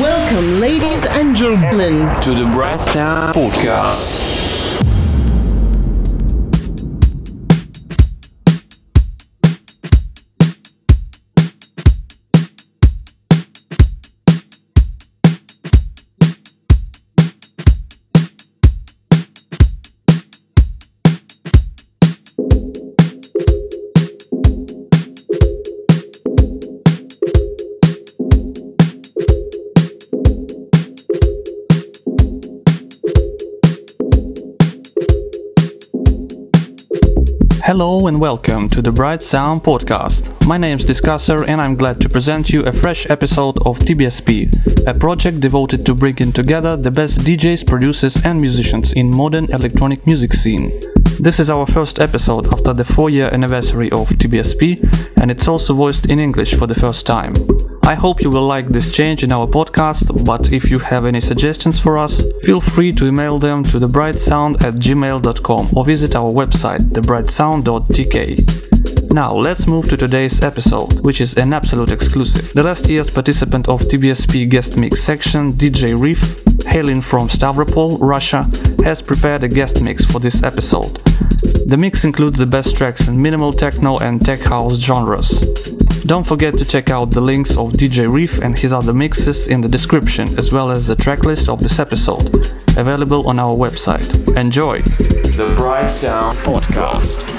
Welcome, ladies and gentlemen, to the Bright Sound Podcast. And welcome to the Bright Sound Podcast. My name is Discussor and I'm glad to present you a fresh episode of TBSP, a project devoted to bringing together the best DJs, producers and musicians in modern electronic music scene. This is our first episode after the 4 year anniversary of TBSP and it's also voiced in English for the first time. I hope you will like this change in our podcast, but if you have any suggestions for us, feel free to email them to thebrightsound at gmail.com or visit our website, thebrightsound.tk. Now, let's move to today's episode, which is an absolute exclusive. The last year's participant of TBSP guest mix section, DJ Riff, hailing from Stavropol, Russia, has prepared a guest mix for this episode. The mix includes the best tracks in minimal techno and tech house genres. Don't forget to check out the links of DJ Riff and his other mixes in the description, as well as the tracklist of this episode, available on our website. Enjoy! The Bright Sound Podcast.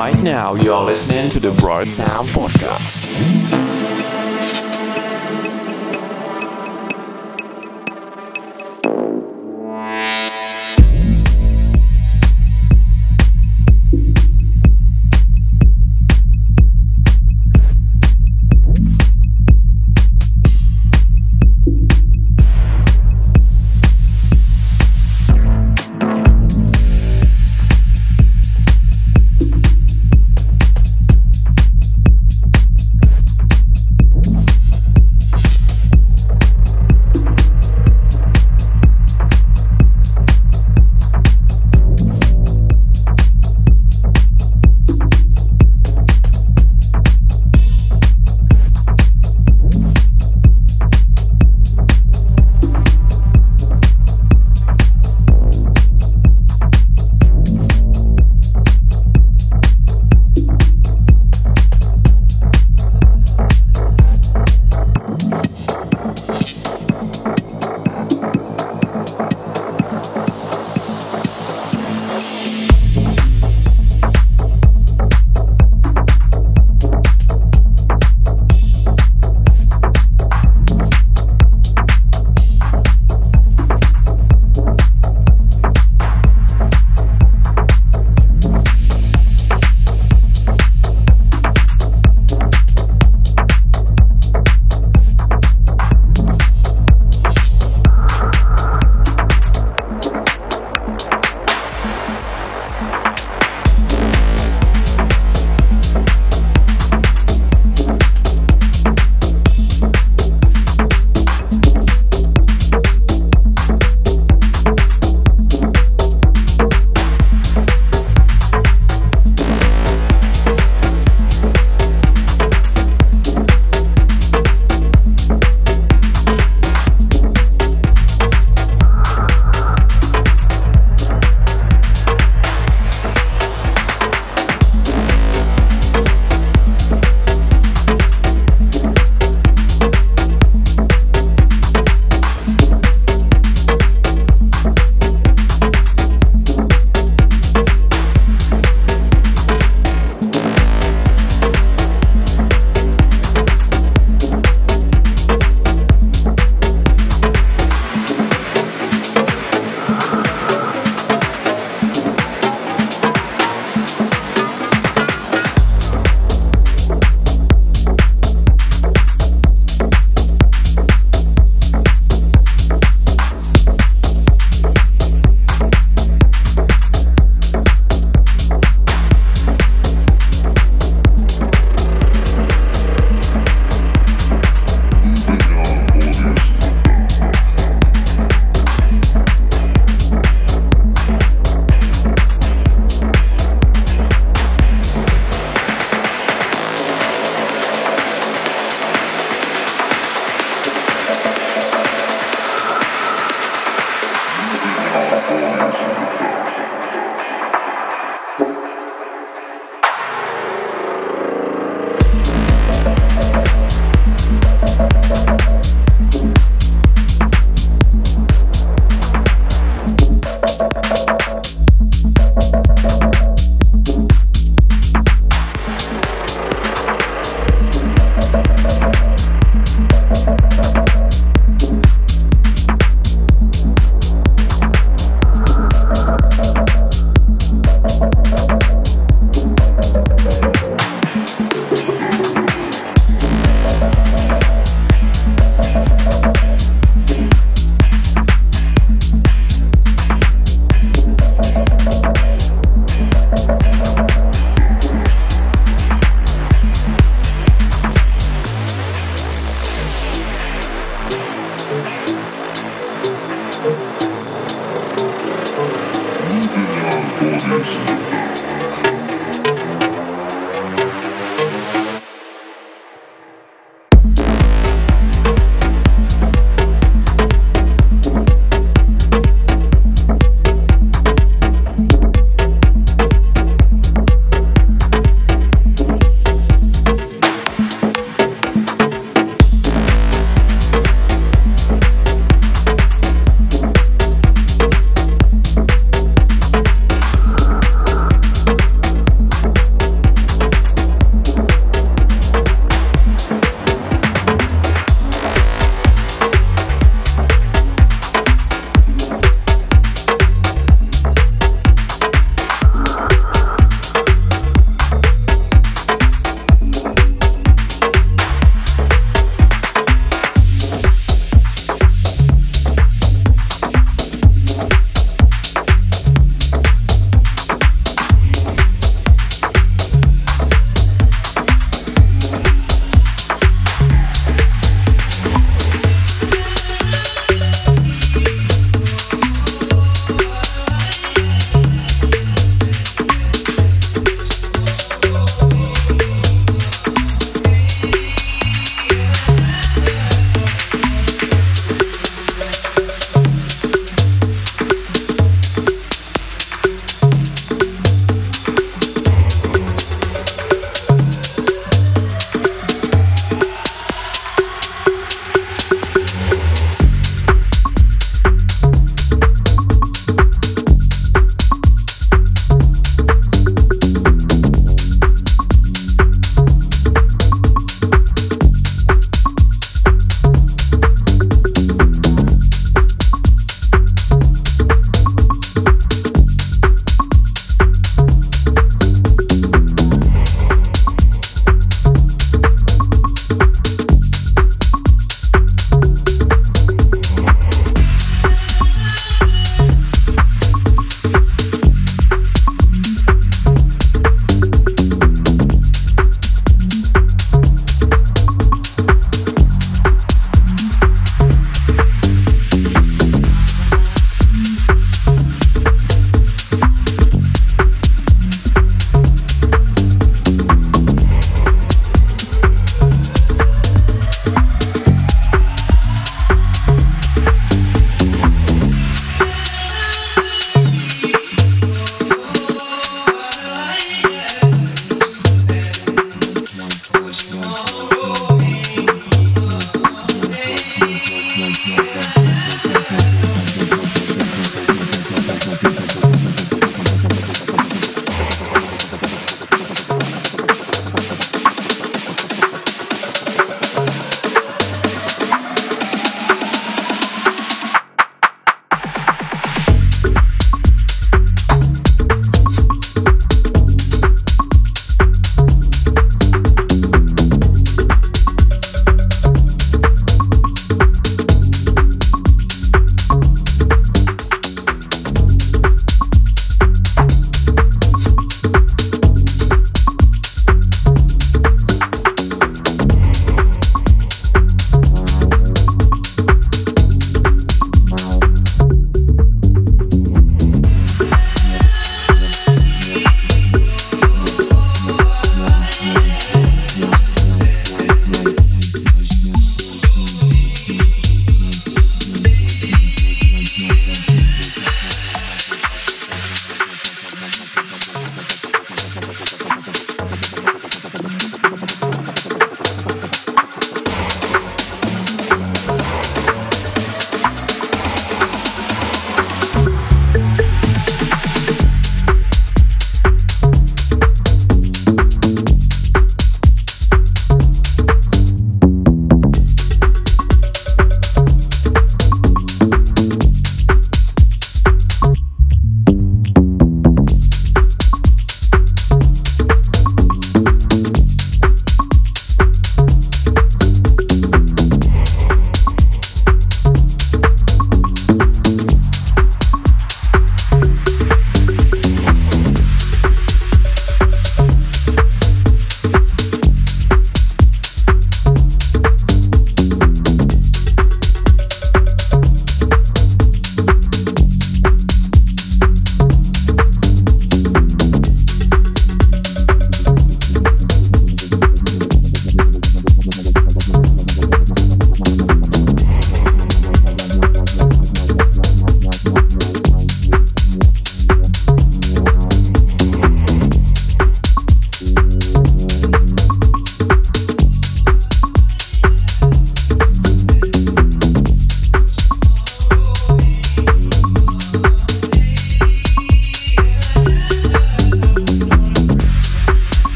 Right now, you're listening to the Bright Sound Podcast.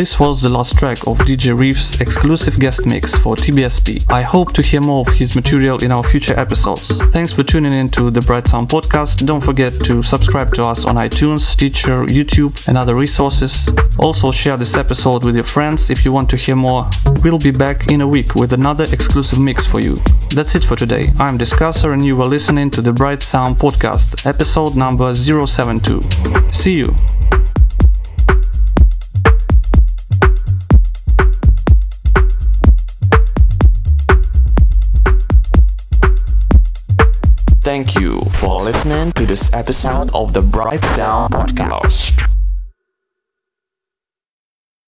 This was the last track of DJ Riff's exclusive guest mix for TBSP. I hope to hear more of his material in our future episodes. Thanks for tuning in to the Bright Sound podcast. Don't forget to subscribe to us on iTunes, Stitcher, YouTube, and other resources. Also, share this episode with your friends if you want to hear more. We'll be back in a week with another exclusive mix for you. That's it for today. I'm Discussor, and you were listening to the Bright Sound podcast, episode number 072. See you. Thank you for listening to this episode of the Bright Sound Podcast.